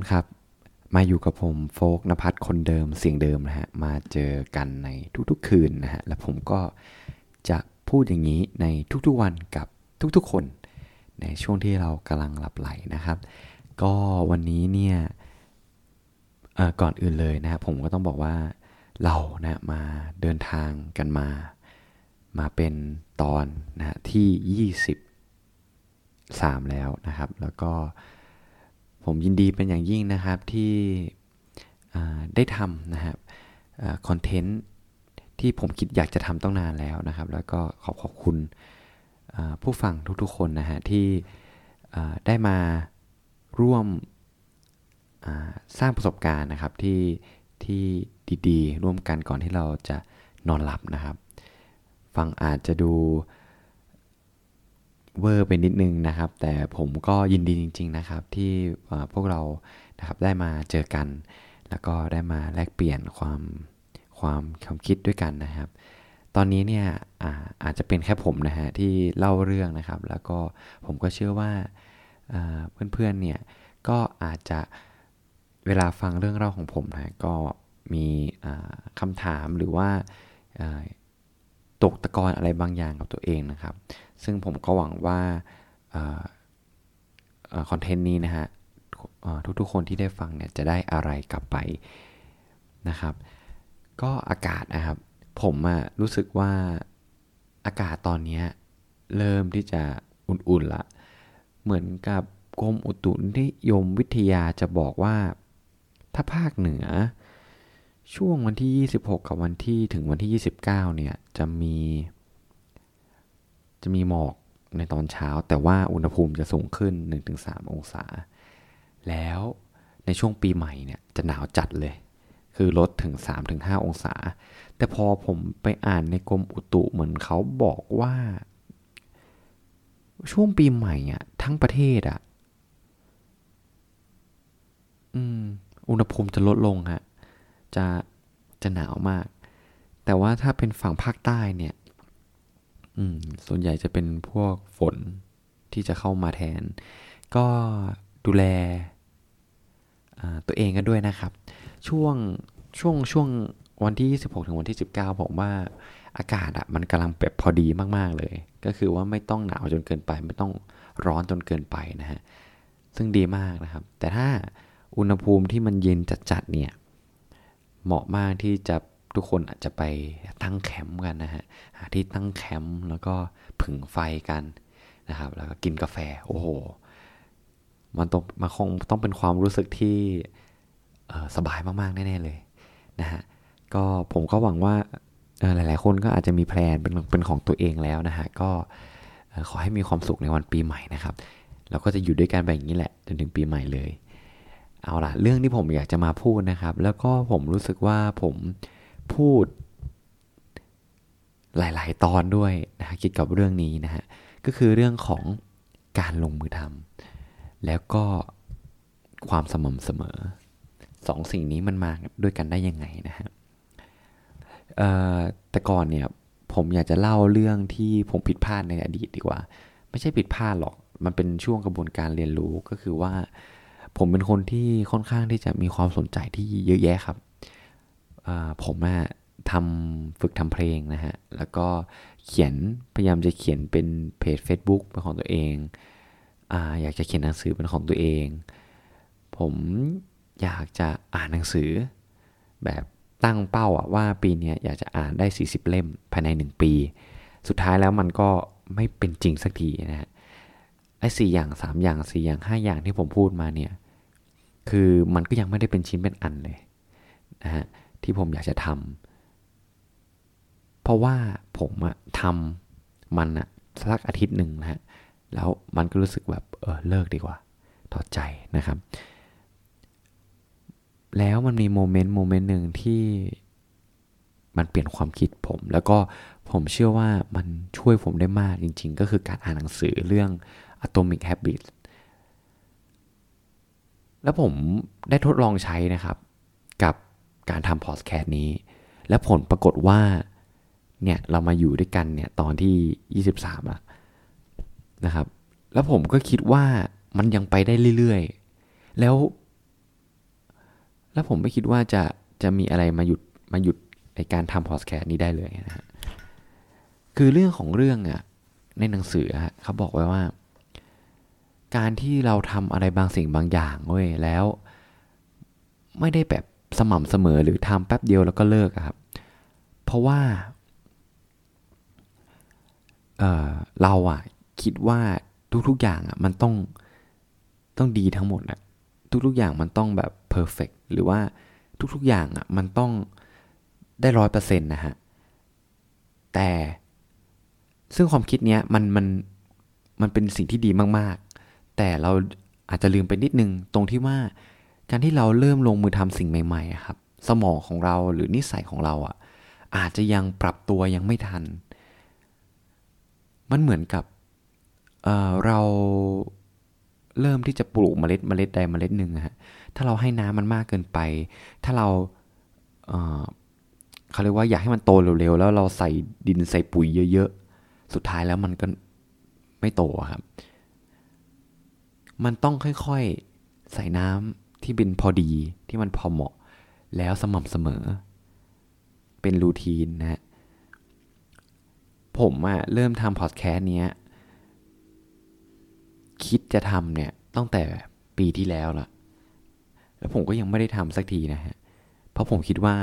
นครับ มาอยู่กับผมโฟกนภัทรคนเดิมเสียงเดิมนะฮะ มาเจอกันในทุกๆคืนนะฮะ และผมก็จะพูดอย่างนี้ในทุกๆวันกับทุกๆคน ในช่วงที่เรากำลังหลับไหลนะครับ ก็วันนี้เนี่ยก่อนอื่นเลยนะผมก็ต้องบอกว่าเรานะมาเดินทางกันมา มาเป็นตอนนะฮะที่23แล้วนะครับ แล้วก็ ผมยินดีเป็นอย่างยิ่งนะครับที่ได้ทำนะครับคอนเทนต์ที่ผมคิดอยากจะทำต้องนานแล้วนะครับ แล้วก็ขอขอบคุณผู้ฟังทุกๆคนนะฮะที่ได้มาร่วมสร้างประสบการณ์นะครับที่ที่ดีๆ ร่วมกันก่อนที่เราจะนอนหลับนะครับ ฟังอาจจะดู เวอร์ไปนิดนึงนะครับ แต่ผมก็ยินดีจริง ๆนะครับ ที่พวกเรานะครับได้มาเจอกัน แล้วก็ได้มาแลกเปลี่ยนความความความคิดด้วยกันนะครับ ตอนนี้เนี่ยอาอาจจะเป็นแค่ผมนะฮะที่เล่าเรื่องนะครับ แล้วก็ผมก็เชื่อว่าาเพื่อนๆเนี่ยก็อาจจะเวลาฟังเรื่องเล่าของผมนะก็มีคำถามหรือว่าอ่า ตกตะกอนอะไรบางอย่างกับตัวเองนะครับ ซึ่งผมก็หวังว่าคอนเทนต์นี้นะฮะทุกๆคนที่ได้ฟังเนี่ยจะได้อะไรกลับไปนะครับ ก็อากาศนะครับ ผมอะรู้สึกว่าอากาศตอนนี้เริ่มที่จะอุ่นๆละ เหมือนกับกรมอุตุนิยมวิทยาจะบอกว่า ถ้าภาคเหนือ ช่วงวันที่ 26 กับวันที่ถึงวันที่ 29 เนี่ย จะมี จะมีหมอกในตอนเช้า แต่ว่าอุณหภูมิจะสูงขึ้น 1-3 องศา แล้วในช่วงปีใหม่เนี่ยจะหนาวจัดเลย คือลดถึง 3-5 องศา แต่พอผมไปอ่านในกรมอุตุเหมือนเขาบอกว่า ช่วงปีใหม่อะทั้งประเทศอะ อืม อุณหภูมิจะลดลงฮะ จะจะหนาวมาก แต่ว่าถ้าเป็นฝั่งภาคใต้เนี่ย อืม ส่วนใหญ่จะเป็นพวกฝนที่จะเข้ามาแทน ก็ดูแลตัวเองกันด้วยนะครับ ช่วงช่วงช่วงวันที่ 26 ถึงวันที่ 19 ผมว่าอากาศอะมันกำลังแบบพอดีมาก ๆ เลย ก็คือว่าไม่ต้องหนาวจนเกินไป ไม่ต้องร้อนจนเกินไปนะฮะ ซึ่งดีมากนะครับ แต่ถ้าอุณหภูมิที่มันเย็นจัดๆเนี่ย เหมาะมากที่จะทุกคนอาจจะไปตั้งแคมป์กันนะฮะหาที่ตั้งแคมป์แล้วก็ผึ่งไฟกันนะครับ แล้วก็กินกาแฟโอ้โห มันต้องมันคงต้องเป็นความรู้สึกที่สบายมากๆ แน่ ๆ เลยนะฮะก็ผมก็หวังว่าหลาย ๆ คนก็อาจจะมีแพลนเป็นเป็นของตัวเองแล้วนะฮะก็ขอให้มีความสุขในวันปีใหม่นะครับแล้วก็จะอยู่ด้วยกันแบบนี้แหละ จนถึงปีใหม่เลย เอาล่ะ เรื่องที่ผมอยากจะมาพูดนะครับ แล้วก็ผมรู้สึกว่าผมพูดหลาย ๆ ตอนด้วยนะฮะเกี่ยวกับเรื่องนี้นะฮะ ก็คือเรื่องของการลงมือทำแล้วก็ความสม่ำเสมอสองสิ่งนี้มันมาด้วยกันได้ยังไงนะฮะแต่ก่อนเนี่ยผมอยากจะเล่าเรื่องที่ผมผิดพลาดในอดีตดีกว่า ไม่ใช่ผิดพลาดหรอก มันเป็นช่วงกระบวนการเรียนรู้ก็คือว่า ผมเป็นคนที่ค่อนข้างที่จะมีความสนใจที่เยอะแยะครับ ผมอะทำฝึกทำเพลงนะฮะ แล้วก็เขียนพยายามจะเขียนเป็นเพจ Facebook เป็นของตัวเองออยากจะเขียนหนังสือเป็นของตัวเอง ผมอยากจะอ่านหนังสือ แบบตั้งเป้าอะว่าปีนี้อยากจะอ่านได้ 40 เล่มภายใน 1 ปี สุดท้ายแล้วมันก็ไม่เป็นจริงสักทีนะฮะ ไอ้สี่อย่างสามอย่างสี่อย่างห้าอย่างที่ผมพูดมาเนี่ย คือมันก็ยังไม่ได้เป็นชิ้นเป็นอันเลยนะฮะที่ผมอยากจะทำเพราะว่าผมอะทำมันอะสักอาทิตย์หนึ่งนะฮะแล้วมันก็รู้สึกแบบเออเลิกดีกว่าถอดใจนะครับ แล้วมันมีโมเมนต์โมเมนต์หนึ่งที่มันเปลี่ยนความคิดผม แล้วก็ผมเชื่อว่ามันช่วยผมได้มากจริง ๆ ก็คือการอ่านหนังสือเรื่อง Atomic Habits แล้วผมได้ทดลองใช้นะครับ กับการทำพอดแคสต์นี้ และผลปรากฏว่าเนี่ยเรามาอยู่ด้วยกันเนี่ยตอนที่ 23อะนะครับ แล้วผมก็คิดว่ามันยังไปได้เรื่อยๆ แล้ว แล้วผมไม่คิดว่าจะจะมีอะไรมาหยุดมาหยุดในการทำพอดแคสต์นี้ได้เลยนะฮะคือเรื่องของเรื่องอะในหนังสือเขาบอกไว้ว่า การที่เราทำอะไรบางสิ่งบางอย่างเว้ยแล้ว ไม่ได้แบบสม่ำเสมอหรือทำแป๊บเดียวแล้วก็เลิกครับ เพราะว่าเเราอะคิดว่าทุกๆอย่างอะมันต้องต้องดีทั้งหมดอะทุกๆอย่างมันต้องแบบเพอร์เฟกหรือว่าทุกๆอย่างอะมันต้องได้ร้อยเปอร์เซ็นต์นะฮะ แต่ซึ่งความคิดเนี้ยมันมันมันเป็นสิ่งที่ดีมากๆ แต่เราอาจจะลืมไปนิดนึงตรงที่ว่าการที่เราเริ่มลงมือทำสิ่งใหม่ๆครับ สมองของเราหรือนิสัยของเราอะ อาจจะยังปรับตัวยังไม่ทัน มันเหมือนกับเเราเริ่มที่จะปลูกเมล็ดเมล็ดใดเมล็ดหนึ่งฮะถ้าเราให้น้ำมันมากเกินไป ถ้าเราเเขาเรียกว่าอยากให้มันโตเร็วๆแล้วเราใส่ดินใส่ปุ๋ยเยอะ ๆ สุดท้ายแล้วมันก็ไม่โตครับ มันต้องค่อยๆ ใส่น้ำที่เป็นพอดีที่มันพอเหมาะ แล้วสม่ำเสมอ เป็นรูทีนนะ ผมอะเริ่มทำพอดแคสต์เนี้ย คิดจะทำเนี่ยตั้งแต่ปีที่แล้วละแล้วผมก็ยังไม่ได้ทำสักทีนะฮะ เพราะผมคิดว่า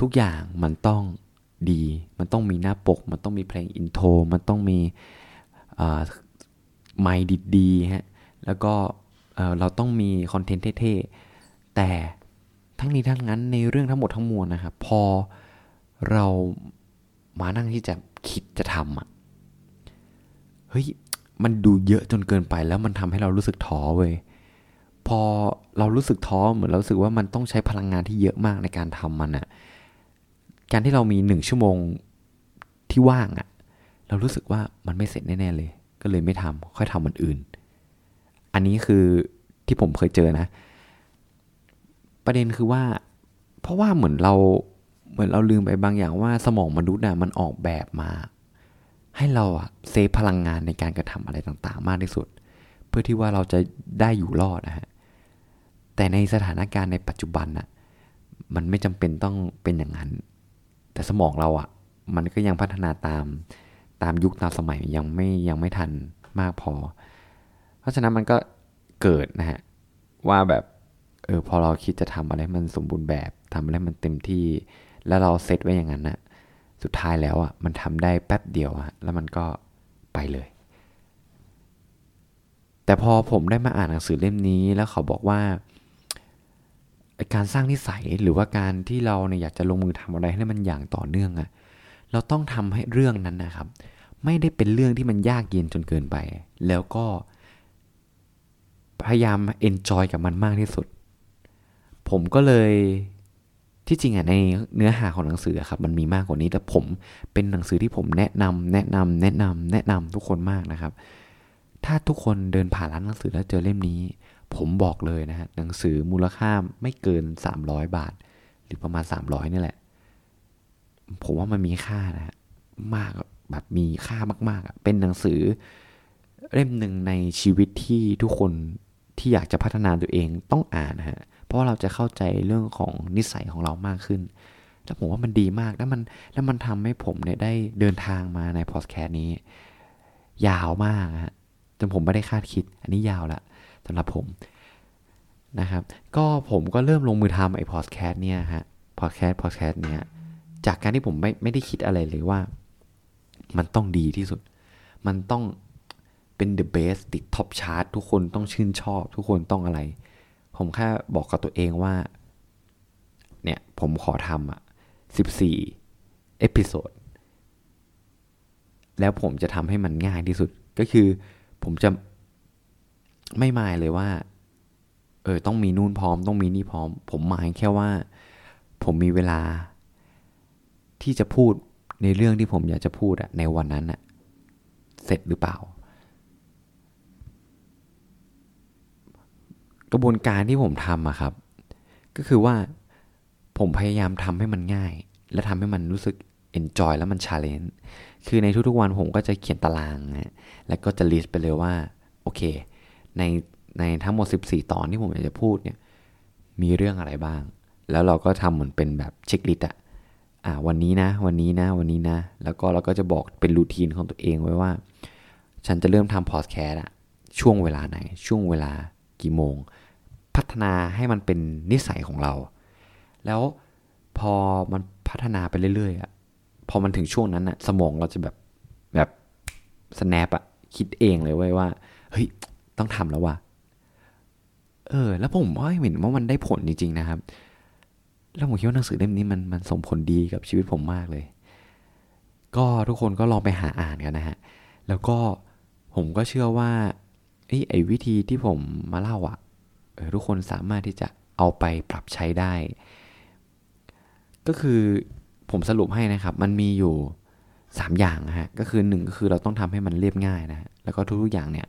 ทุกอย่างมันต้องดี มันต้องมีหน้าปก มันต้องมีเพลงอินโทร มันต้องมีไมค์ดีๆฮะ แล้วก็เราต้องมีคอนเทนต์เท่ๆ แต่ทั้งนี้ทั้งนั้นในเรื่องทั้งหมดทั้งมวลนะครับ พอเรามานั่งที่จะคิดจะทำอะ เฮ้ย มันดูเยอะจนเกินไปแล้วมันทำให้เรารู้สึกท้อเว้ย พอเรารู้สึกท้อเหมือนเราสึกว่ามันต้องใช้พลังงานที่เยอะมากในการทำมันอะการที่เรามีหนึ่งชั่วโมงที่ว่างอะเรารู้สึกว่ามันไม่เสร็จแน่ๆเลย ก็เลยไม่ทำค่อยทำมันอื่น อันนี้คือที่ผมเคยเจอนะ ประเด็นคือว่า เพราะว่าเหมือนเราเหมือนเราลืมไปบางอย่างว่าสมองมนุษย์น่ะมันออกแบบมา ให้เราอะเซฟพลังงานในการกระทำอะไรต่างๆ มากที่สุด เพื่อที่ว่าเราจะได้อยู่รอดนะฮะแต่ในสถานการณ์ในปัจจุบันน่ะมันไม่จำเป็นต้องเป็นอย่างนั้น แต่สมองเราอะ่ะ มันก็ยังพัฒนาตามตามยุคตามสมัยยังไม่ยังไม่ทันมากพอ ราะฉะนั้นมันก็เกิดนะฮะว่าแบบเออพอเราคิดจะทำอะไรมันสมบูรณ์แบบทำอะไรมันเต็มที่ แล้วเราเซตไว้อย่างนั้นนะสุดท้ายแล้วอะ่ะมันทำได้แป๊บเดียวอะแล้วมันก็ไปเลย แต่พอผมได้มาอ่านหนังสือเล่มนี้แล้วเขาบอกว่าการสร้างนิสัยหรือว่าการที่เราเนี่ยอยากจะลงมือทำอะไรให้มันอย่างต่อเนื่องอะเราต้องทำให้เรื่องนั้นนะครับ ไม่ได้เป็นเรื่องที่มันยากเย็นจนเกินไป แล้วก็ พยายาม enjoy กับมันมากที่สุด ผมก็เลยที่จริงอะในเนื้อหาของหนังสือครับมันมีมากกว่านี้แต่ผมเป็นหนังสือที่ผมแนะนำแนะนำแนะนำแนะนำทุกคนมากนะครับ ถ้าทุกคนเดินผ่านร้านหนังสือแล้วเจอเล่มนี้ ผมบอกเลยนะฮะหนังสือมูลค่าไม่เกิน 300 บาท หรือประมาณ 300นี่แหละ ผมว่ามันมีค่านะฮะมากแบบมีค่ามากๆเป็นหนังสือเล่มหนึ่งในชีวิตที่ทุกคน ที่อยากจะพัฒนาตัวเองต้องอ่านนะฮะเพราะเราจะเข้าใจเรื่องของนิสัยของเรามากขึ้น แล้วผมว่ามันดีมากแล้วมันแล้วมันทำให้ผมเนี่ยได้เดินทางมาในพอดแคสต์นี้ ยาวมากฮะจนผมไม่ได้คาดคิด อันนี้ยาวละสำหรับผมนะครับ ก็ผมก็เริ่มลงมือทำไอ้พอดแคสต์เนี่ยฮะพอดแคสต์พอดแคสต์เนี้ยจากการที่ผมไม่ไม่ได้คิดอะไรเลยว่า มันต้องดีที่สุด มันต้อง เป็น the best ติด top chart ทุกคนต้องชื่นชอบ ทุกคนต้องอะไร ผมแค่บอกกับตัวเองว่า เนี่ยผมขอทำอะสิบสี่ episode แล้วผมจะทำให้มันง่ายที่สุดก็คือผมจะไม่มายเลยว่า เออ ต้องมีนู่นพร้อม ต้องมีนี่พร้อม ผมหมายแค่ว่า ผมมีเวลา ที่จะพูดในเรื่องที่ผมอยากจะพูดอะในวันนั้นอะเสร็จหรือเปล่า กระบวนการที่ผมทำอะครับ ก็คือว่าผมพยายามทำให้มันง่าย และทำให้มันรู้สึก enjoy แล้วมันชาเลนจ์คือในทุกๆวันผมก็จะเขียนตารางนะแล้วก็จะ list ไปเลยว่า โอเค ในในทั้งหมด 14 ตอนที่ผมอยากจะพูดเนี่ย มีเรื่องอะไรบ้าง แล้วเราก็ทำเหมือนเป็นแบบเช็คลิสต์อะอ่าวันนี้นะ วันนี้นะ วันนี้นะ แล้วก็เราก็จะบอกเป็นรูทีนของตัวเองไว้ว่า ฉันจะเริ่มทำพอดแคสต์อะช่วงเวลาไหน ช่วงเวลา กี่โมง พัฒนาให้มันเป็นนิสัยของเรา แล้วพอมันพัฒนาไปเรื่อยๆอะพอมันถึงช่วงนั้นอะสมองเราจะแบบแบบ snap อะคิดเองเลยเว้ยว่า เฮ้ย ต้องทำแล้วว่ะเออ แล้วผมว่าเห็นว่ามันได้ผลจริง ๆ นะครับ แล้วผมคิดว่าหนังสือเล่มนี้มันมันส่งผลดีกับชีวิตผมมากเลย ก็ทุกคนก็ลองไปหาอ่านกันนะฮะ แล้วก็ผมก็เชื่อว่า ไอ้ไอวิธีที่ผมมาเล่าอะ่ะทุกคนสามารถที่จะเอาไปปรับใช้ได้ ก็คือผมสรุปให้นะครับ มันมีอยู่ 3 อย่างนะฮะก็คือหนึ่งก็คือเราต้องทำให้มันเรียบง่ายนะแล้วก็ทุกๆอย่างเนี่ย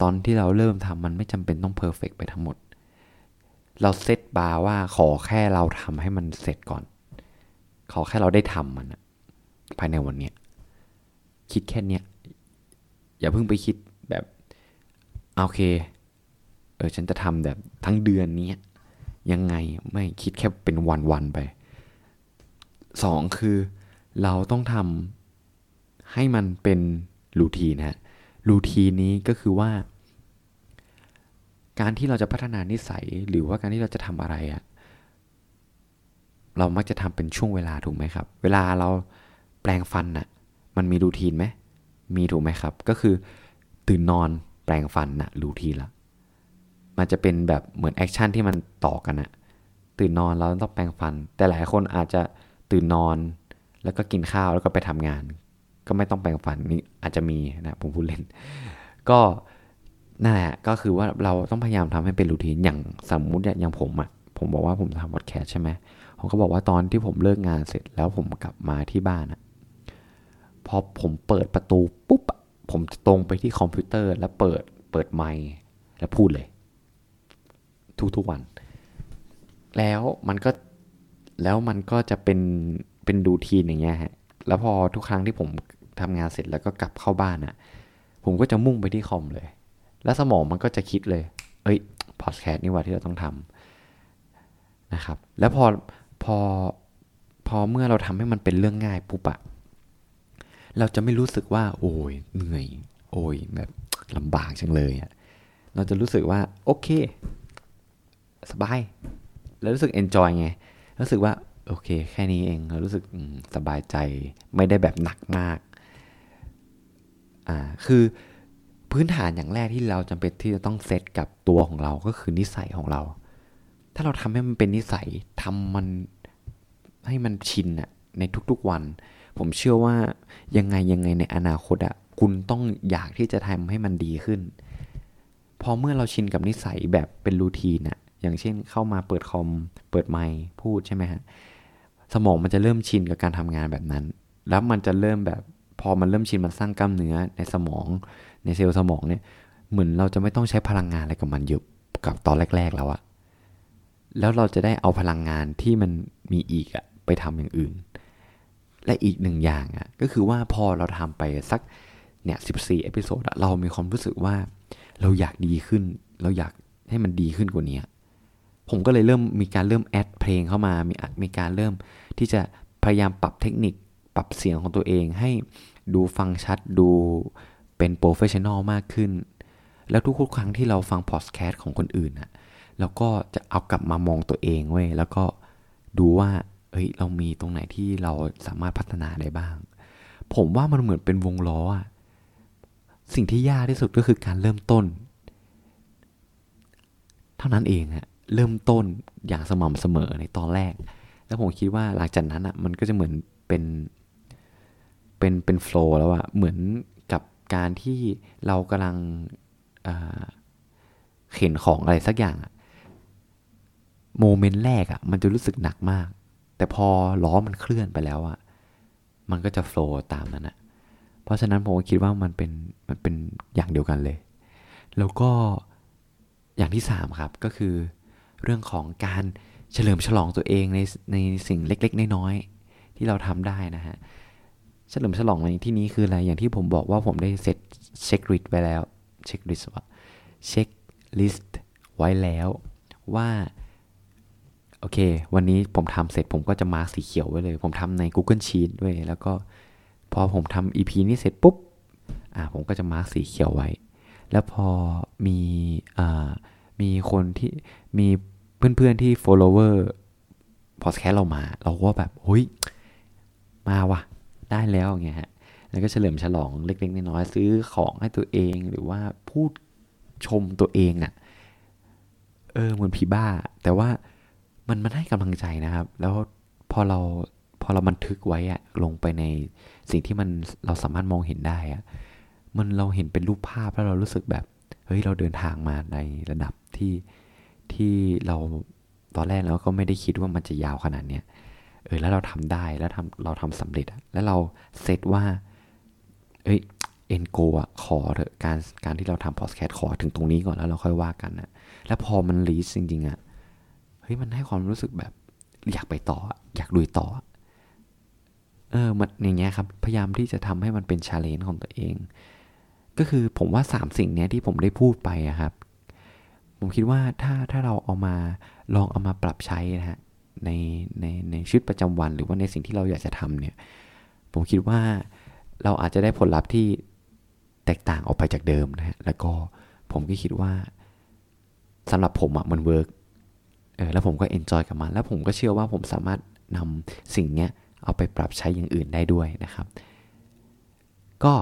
ตอนที่เราเริ่มทำมันไม่จำเป็นต้องเพอร์เฟกไปทั้งหมด เราเซตบาร์ว่าขอแค่เราทำให้มันเสร็จก่อน ขอแค่เราได้ทำมันอะภายในวันเนี้ยคิดแค่เนี้ยอย่าเพิ่งไปคิดแบบ โอเค เออฉันจะทำแบบทั้งเดือนนี้ยังไงไม่คิดแค่เป็นวันๆไปสองคือเราต้องทำให้มันเป็นรูทีนะฮะรูทีนี้ก็คือว่า การที่เราจะพัฒนานิสัยหรือว่าการที่เราจะทำอะไรอะเรามักจะทำเป็นช่วงเวลาถูกไหมครับ เวลาเราแปลงฟันน่ะ มันมีรูทีนไหมมีถูกไหมครับ ก็คือตื่นนอน แปลงฟันนะรูทีละ มันจะเป็นแบบเหมือน action ที่มันต่อกันนะตื่นนอนเราต้องแปรงฟัน แต่หลายคนอาจจะตื่นนอน แล้วก็กินข้าวแล้วก็ไปทำงาน ก็ไม่ต้องแปรงฟันนี่อาจจะมีนะผมพูดเล่น ก็นั่นแหละก็คือว่าเราต้องพยายามทำให้เป็น routine อย่างสมมุติอย่างผมอะ่ะผมบอกว่าผมทำวอดแคสใช่ไหมผมก็บอกว่าตอนที่ผมเลิกงานเสร็จแล้วผมกลับมาที่บ้านอะพอผมเปิดประตูปุ๊บ ผมตรงไปที่คอมพิวเตอร์ แล้วเปิดเปิดไมค์แล้วพูดเลย ทุกๆวัน แล้วมันก็แล้วมันก็จะเป็นเป็นดูทีนอย่างเงี้ยฮะแล้วพอทุกครั้งที่ผมทำงานเสร็จแล้วก็กลับเข้าบ้านอะ่ะ ผมก็จะมุ่งไปที่คอมเลย แล้วสมองมันก็จะคิดเลย เอ้ยพอดแคสต์นี่ว่าที่เราต้องทำนะครับ แล้วพอพอพอเมื่อเราทำให้มันเป็นเรื่องง่ายปุ๊บอะ เราจะไม่รู้สึกว่า โอ้ยเหนื่อย โอ้ยแบบลำบากจังเลยอะเราจะรู้สึกว่า โอเค สบาย แล้วรู้สึกเอนจอยไง รู้สึกว่า โอเค แค่นี้เองเรารู้สึกสบายใจไม่ได้แบบหนักมาก อ่า คือพื้นฐานอย่างแรกที่เราจำเป็นที่จะต้องเซตกับตัวของเราก็คือนิสัยของเรา ถ้าเราทำให้มันเป็นนิสัยทำมันให้มันชินอะในทุกๆวัน ผมเชื่อว่ายังไงยังไงในอนาคตอะคุณต้องอยากที่จะทำให้มันดีขึ้น พอเมื่อเราชินกับนิสัยแบบเป็นรูทีนอะอย่างเช่นเข้ามาเปิดคอม เปิดไมค์พูดใช่ไหมฮะ สมองมันจะเริ่มชินกับการทำงานแบบนั้น แล้วมันจะเริ่มแบบพอมันเริ่มชินมันสร้างกล้ามเนื้อในสมอง ในเซลล์สมองเนี่ย เหมือนเราจะไม่ต้องใช้พลังงานอะไรกับมันเยอะกับตอนแรก ๆ แล้วอะแล้วเราจะได้เอาพลังงานที่มันมีอีกอะไปทำอย่างอื่น และอีกหนึ่งอย่างอะก็คือว่าพอเราทำไปสักเนี่ยสิบสี่ episode เรามีความรู้สึกว่าเราอยากดีขึ้น เราอยากให้มันดีขึ้นกว่านี้ผมก็เลยเริ่มมีการเริ่ม add เพลงเข้ามา มีมีการเริ่มที่จะพยายามปรับเทคนิค ปรับเสียงของตัวเอง ให้ดูฟังชัดดูเป็น professional มากขึ้น แล้วทุกๆครั้งที่เราฟังพอดแคสต์ของคนอื่นอะเราก็จะเอากลับมามองตัวเองเว้ยแล้วก็ดูว่า เฮ้ยเรามีตรงไหนที่เราสามารถพัฒนาได้บ้าง ผมว่ามันเหมือนเป็นวงล้ออะสิ่งที่ยากที่สุดก็คือการเริ่มต้น เท่านั้นเองอะเริ่มต้นอย่างสม่ำเสมอในตอนแรก แล้วผมคิดว่าหลังจากนั้นอะมันก็จะเหมือนเป็นเป็นเป็นโฟล์แล้วอะเหมือนกับการที่เรากำลังเข็นของอะไรสักอย่างโมเมนต์แรกอะมันจะรู้สึกหนักมาก แต่พอล้อมันเคลื่อนไปแล้วอะมันก็จะโฟล์ตามนั้นอะเพราะฉะนั้นผมคิดว่ามันเป็นมันเป็นอย่างเดียวกันเลย แล้วก็อย่างที่สามครับก็คือ เรื่องของการเฉลิมฉลองตัวเองในในสิ่งเล็กๆ น้อยๆที่เราทำได้นะฮะเฉลิมฉลองในที่นี้คืออะไรอย่างที่ผมบอกว่าผมได้ set checklist ไว้แล้ว checklist ว่า checklist ไว้แล้วว่า โอเค วันนี้ผมทำเสร็จผมก็จะ mark สีเขียวไว้เลย ผมทำใน Google Sheet ด้วย แล้วก็พอผมทำ EP นี้เสร็จปุ๊บ อ่า ผมก็จะมาร์กสีเขียวไว้ แล้วพอมีอ่ามีคนที่มีเพื่อนๆที่ follower podcast เรามา เราก็แบบเฮ้ย มาว่ะ ได้แล้วอย่างเงี้ยฮะ แล้วก็เฉลิมฉลองเล็กๆน้อยๆซื้อของให้ตัวเองหรือว่าพูดชมตัวเองอะ่ะ เออเหมือนผีบ้า แต่ว่า มันมันให้กำลังใจนะครับ แล้วพอเราพอเราบันทึกไว้อะลงไปในสิ่งที่มันเราสามารถมองเห็นได้อะมันเราเห็นเป็นรูปภาพแล้วเรารู้สึกแบบเฮ้ยเราเดินทางมาในระดับที่ที่เราตอนแรกเราก็ไม่ได้คิดว่ามันจะยาวขนาดเนี้ยเออแล้วเราทำได้แล้วทำเราทำสำเร็จแล้วเราเซตว่าเอ้ยเอ็นโกะขอเถอะการการที่เราทำพอดแคสต์ขอถึงตรงนี้ก่อนแล้วเราค่อยว่ากันนะแล้วพอมันรีสจริงๆอะ ฮ้ยมันให้ความรู้สึกแบบ อยากไปต่อ อยากลุยต่อ เออมันอย่างเงี้ยครับ พยายามที่จะทำให้มันเป็นชาเลนจ์ของตัวเอง ก็คือผมว่าสามสิ่งเนี้ยที่ผมได้พูดไปอะครับ ผมคิดว่าถ้าถ้าเราเอามาลองเอามาปรับใช้นะฮะในในในชีวิตประจำวัน หรือว่าในสิ่งที่เราอยากจะทำเนี่ย ผมคิดว่าเราอาจจะได้ผลลัพธ์ที่แตกต่างออกไปจากเดิมนะฮะแล้วก็ผมก็คิดว่าสำหรับผมอะมัน work เออแล้วผมก็ enjoy กับมัน แล้วผมก็เชื่อว่าผมสามารถนำสิ่งเนี้ยเอาไปปรับใช้อย่างอื่นได้ด้วยนะครับ ก็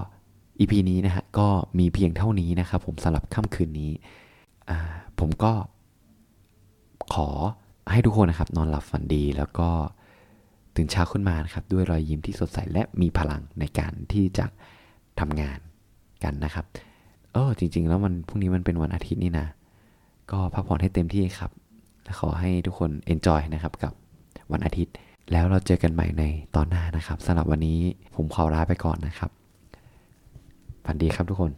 EP นี้นะฮะก็มีเพียงเท่านี้นะครับ ผมสำหรับค่ำคืนนี้ ผมก็ขอให้ทุกคนนะครับ นอนหลับฝันดีแล้วก็ตื่นเช้าขึ้นมานะครับ ด้วยรอยยิ้มที่สดใสและมีพลังในการที่จะทำงานกันนะครับเออจริง ๆ แล้วมันพรุ่งนี้มันเป็นวันอาทิตย์นี่นะ ก็พักผ่อนให้เต็มที่ครับ ขอให้ทุกคน enjoy นะครับกับวันอาทิตย์ แล้วเราเจอกันใหม่ในตอนหน้านะครับสำหรับวันนี้ผมขอลาไปก่อนนะครับฝันดีครับทุกคน